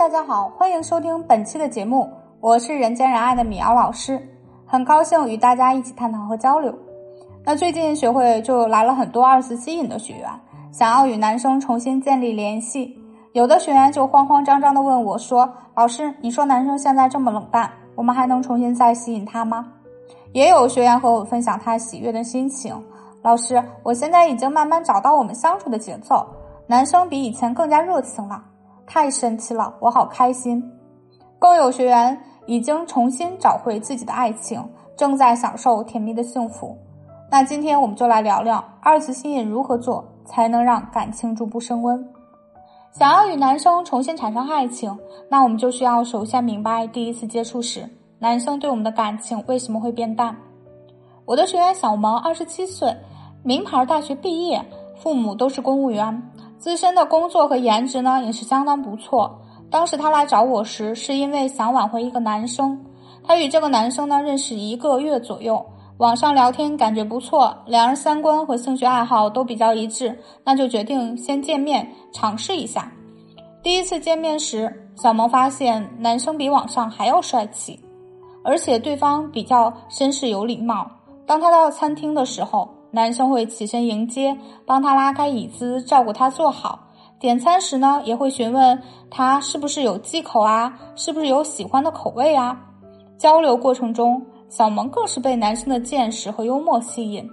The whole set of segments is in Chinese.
大家好，欢迎收听本期的节目，我是人见人爱的米瑶老师，很高兴与大家一起探讨和交流。那最近学会就来了很多二次吸引的学员，想要与男生重新建立联系。有的学员就慌慌张张的问我说：“老师，你说男生现在这么冷淡，我们还能重新再吸引他吗？”也有学员和我分享他喜悦的心情：“老师，我现在已经慢慢找到我们相处的节奏，男生比以前更加热情了。”太神奇了，我好开心。更有学员已经重新找回自己的爱情，正在享受甜蜜的幸福。那今天我们就来聊聊二次吸引如何做才能让感情逐步升温。想要与男生重新产生爱情，那我们就需要首先明白第一次接触时男生对我们的感情为什么会变淡。我的学员小萌，二十七岁，名牌大学毕业，父母都是公务员。自身的工作和颜值呢也是相当不错。当时他来找我时，是因为想挽回一个男生。他与这个男生呢认识一个月左右，网上聊天感觉不错，两人三观和兴趣爱好都比较一致，那就决定先见面尝试一下。第一次见面时，小萌发现男生比网上还要帅气，而且对方比较绅士有礼貌。当他到餐厅的时候。男生会起身迎接，帮他拉开椅子，照顾他坐好。点餐时呢，也会询问他是不是有忌口啊，是不是有喜欢的口味啊。交流过程中，小萌更是被男生的见识和幽默吸引。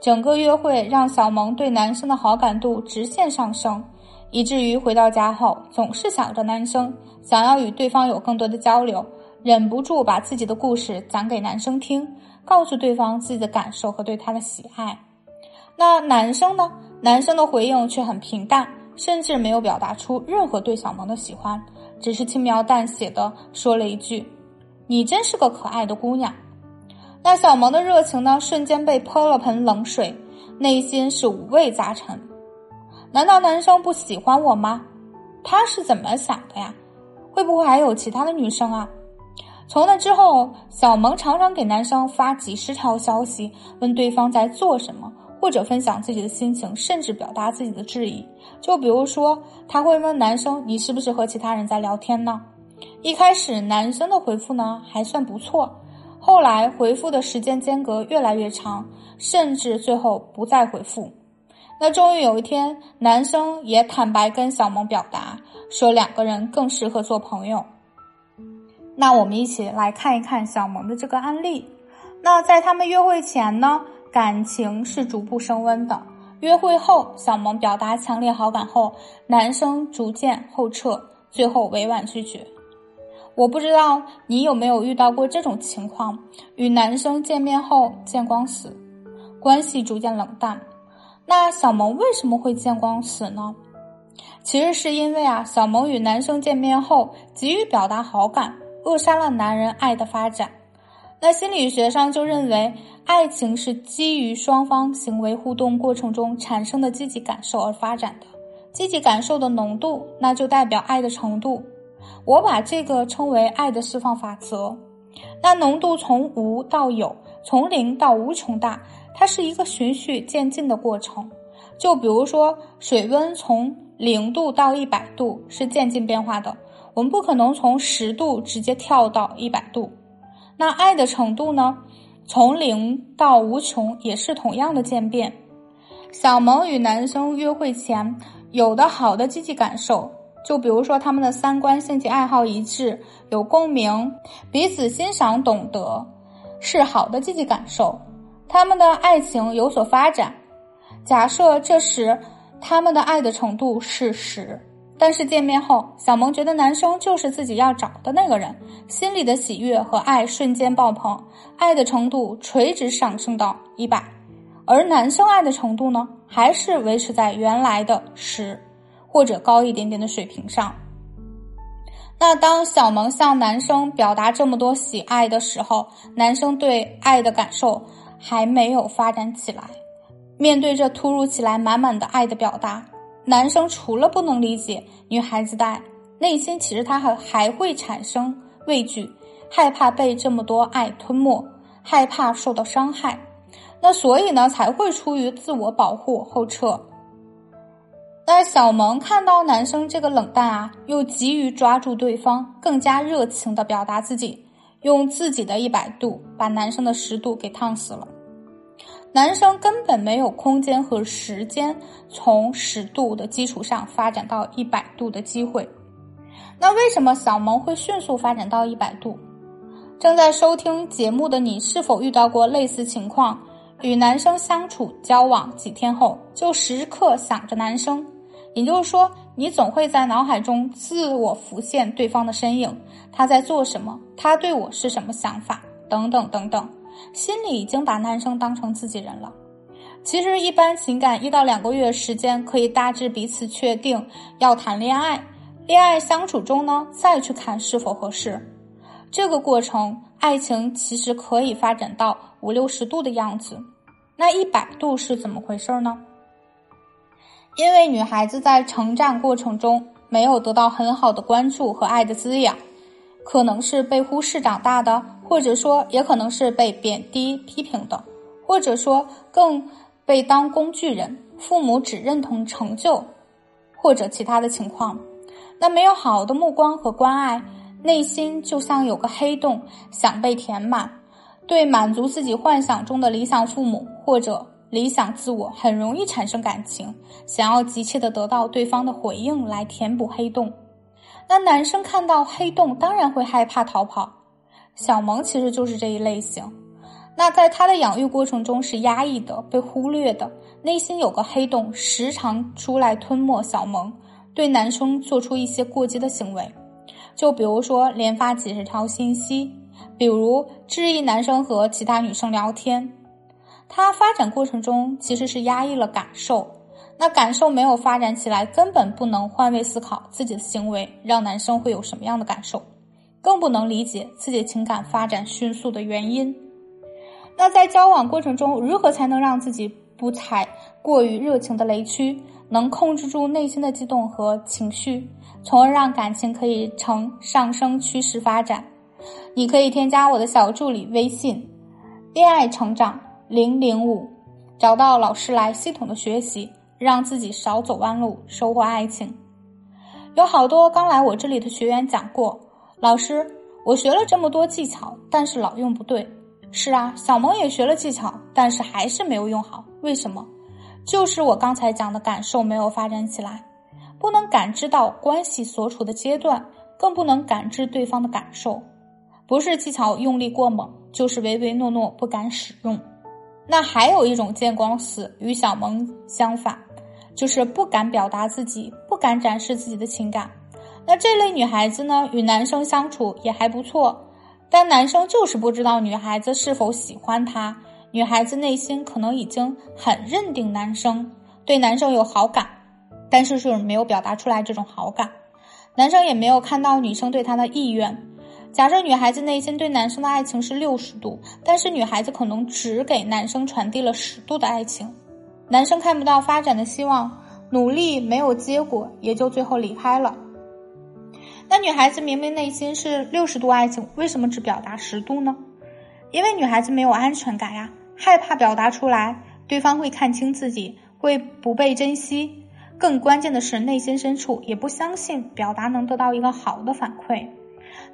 整个约会让小萌对男生的好感度直线上升，以至于回到家后总是想着男生，想要与对方有更多的交流，忍不住把自己的故事讲给男生听。告诉对方自己的感受和对他的喜爱，那男生呢？男生的回应却很平淡，甚至没有表达出任何对小萌的喜欢，只是轻描淡写的说了一句：“你真是个可爱的姑娘。”那小萌的热情呢，瞬间被泼了盆冷水，内心是五味杂陈。难道男生不喜欢我吗？他是怎么想的呀？会不会还有其他的女生啊？从那之后，小萌常常给男生发几十条消息，问对方在做什么，或者分享自己的心情，甚至表达自己的质疑。就比如说，他会问男生：“你是不是和其他人在聊天呢？”一开始，男生的回复呢还算不错，后来回复的时间间隔越来越长，甚至最后不再回复。那终于有一天，男生也坦白跟小萌表达，说两个人更适合做朋友。那我们一起来看一看小萌的这个案例。那在他们约会前呢，感情是逐步升温的；约会后，小萌表达强烈好感后，男生逐渐后撤，最后委婉拒绝。我不知道你有没有遇到过这种情况：与男生见面后见光死，关系逐渐冷淡。那小萌为什么会见光死呢？其实是因为啊，小萌与男生见面后急于表达好感。扼杀了男人爱的发展。那心理学上就认为，爱情是基于双方行为互动过程中产生的积极感受而发展的。积极感受的浓度，那就代表爱的程度。我把这个称为爱的释放法则。那浓度从无到有，从零到无穷大，它是一个循序渐进的过程。就比如说，水温从零度到一百度是渐进变化的。我们不可能从十度直接跳到一百度，那爱的程度呢？从零到无穷也是同样的渐变。小萌与男生约会前有的好的积极感受，就比如说他们的三观、兴趣爱好一致，有共鸣，彼此欣赏、懂得，是好的积极感受。他们的爱情有所发展。假设这时他们的爱的程度是十。但是见面后，小萌觉得男生就是自己要找的那个人，心里的喜悦和爱瞬间爆棚，爱的程度垂直上升到一百，而男生爱的程度呢，还是维持在原来的十或者高一点点的水平上。那当小萌向男生表达这么多喜爱的时候，男生对爱的感受还没有发展起来，面对这突如其来满满的爱的表达。男生除了不能理解女孩子的爱，内心其实他还还会产生畏惧，害怕被这么多爱吞没，害怕受到伤害，那所以呢才会出于自我保护后撤。那小萌看到男生这个冷淡啊，又急于抓住对方，更加热情的表达自己，用自己的一百度把男生的十度给烫死了。男生根本没有空间和时间从十度的基础上发展到一百度的机会。那为什么小萌会迅速发展到一百度？正在收听节目的你，是否遇到过类似情况？与男生相处交往几天后，就时刻想着男生。也就是说，你总会在脑海中自我浮现对方的身影，他在做什么，他对我是什么想法，等等等等，心里已经把男生当成自己人了。其实，一般情感一到两个月时间可以大致彼此确定要谈恋爱，恋爱相处中呢，再去看是否合适。这个过程，爱情其实可以发展到五六十度的样子。那一百度是怎么回事呢？因为女孩子在成长过程中没有得到很好的关注和爱的滋养，可能是被忽视长大的，或者说也可能是被贬低批评的，或者说更被当工具人，父母只认同成就，或者其他的情况。那没有好的目光和关爱，内心就像有个黑洞，想被填满。对满足自己幻想中的理想父母或者。理想自我很容易产生感情，想要急切的得到对方的回应来填补黑洞。那男生看到黑洞当然会害怕逃跑。小萌其实就是这一类型。那在他的养育过程中是压抑的、被忽略的，内心有个黑洞，时常出来吞没小萌，对男生做出一些过激的行为，就比如说连发几十条信息，比如质疑男生和其他女生聊天。他发展过程中其实是压抑了感受，那感受没有发展起来，根本不能换位思考自己的行为让男生会有什么样的感受，更不能理解自己情感发展迅速的原因。那在交往过程中，如何才能让自己不踩过于热情的雷区，能控制住内心的激动和情绪，从而让感情可以呈上升趋势发展？你可以添加我的小助理微信，恋爱成长。零零五，找到老师来系统的学习，让自己少走弯路，收获爱情。有好多刚来我这里的学员讲过，老师，我学了这么多技巧，但是老用不对。是啊，小萌也学了技巧，但是还是没有用好。为什么？就是我刚才讲的感受没有发展起来，不能感知到关系所处的阶段，更不能感知对方的感受。不是技巧用力过猛，就是唯唯诺诺不敢使用。那还有一种见光死，与小萌相反，就是不敢表达自己，不敢展示自己的情感。那这类女孩子呢，与男生相处也还不错，但男生就是不知道女孩子是否喜欢他。女孩子内心可能已经很认定男生，对男生有好感，但是是没有表达出来这种好感，男生也没有看到女生对他的意愿。假设女孩子内心对男生的爱情是六十度，但是女孩子可能只给男生传递了十度的爱情，男生看不到发展的希望，努力没有结果，也就最后离开了。那女孩子明明内心是六十度爱情，为什么只表达十度呢？因为女孩子没有安全感呀，害怕表达出来，对方会看清自己，会不被珍惜。更关键的是，内心深处也不相信表达能得到一个好的反馈。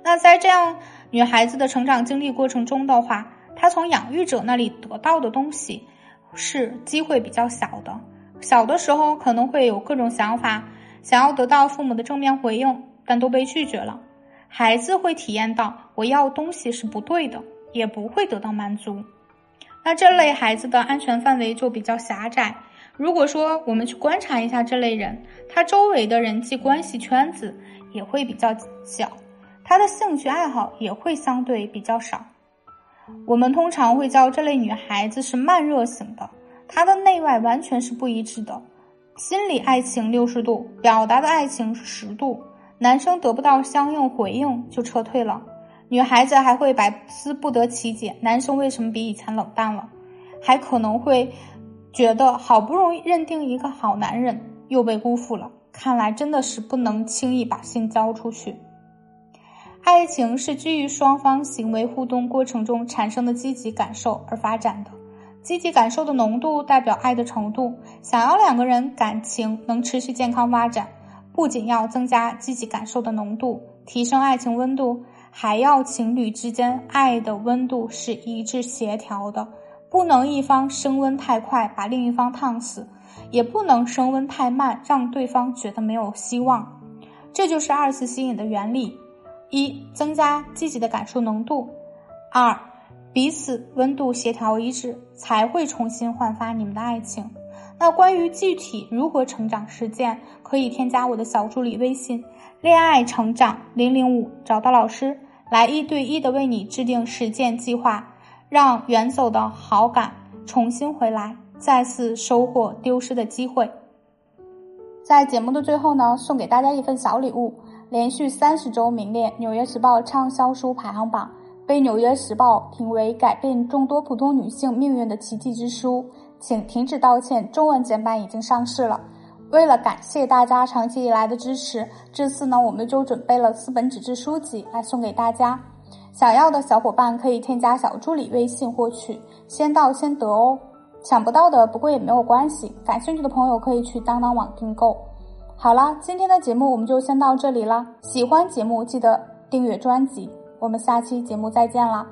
那在这样女孩子的成长经历过程中的话，她从养育者那里得到的东西是机会比较小的。小的时候可能会有各种想法，想要得到父母的正面回应，但都被拒绝了。孩子会体验到我要东西是不对的，也不会得到满足。那这类孩子的安全范围就比较狭窄。如果说我们去观察一下这类人，他周围的人际关系圈子也会比较小。他的兴趣爱好也会相对比较少，我们通常会叫这类女孩子是慢热型的，她的内外完全是不一致的，心理爱情六十度，表达的爱情是十度，男生得不到相应回应就撤退了，女孩子还会百思不得其解，男生为什么比以前冷淡了，还可能会觉得好不容易认定一个好男人又被辜负了，看来真的是不能轻易把心交出去。爱情是基于双方行为互动过程中产生的积极感受而发展的，积极感受的浓度代表爱的程度。想要两个人感情能持续健康发展，不仅要增加积极感受的浓度，提升爱情温度，还要情侣之间爱的温度是一致协调的。不能一方升温太快把另一方烫死，也不能升温太慢让对方觉得没有希望。这就是二次吸引的原理：一、增加积极的感受浓度；二。彼此温度协调一致，才会重新焕发你们的爱情。那关于具体如何成长实践，可以添加我的小助理微信“恋爱成长零零五”，找到老师来一对一的为你制定实践计划，让远走的好感重新回来，再次收获丢失的机会。在节目的最后呢，送给大家一份小礼物：连续三十周名列《纽约时报》畅销书排行榜。被《纽约时报》评为改变众多普通女性命运的奇迹之书，请停止道歉。中文简版已经上市了。为了感谢大家长期以来的支持，这次呢，我们就准备了四本纸质书籍来送给大家。想要的小伙伴可以添加小助理微信获取，先到先得哦。抢不到的不过也没有关系，感兴趣的朋友可以去当当网订购。好了，今天的节目我们就先到这里了。喜欢节目记得订阅专辑。我们下期节目再见啦。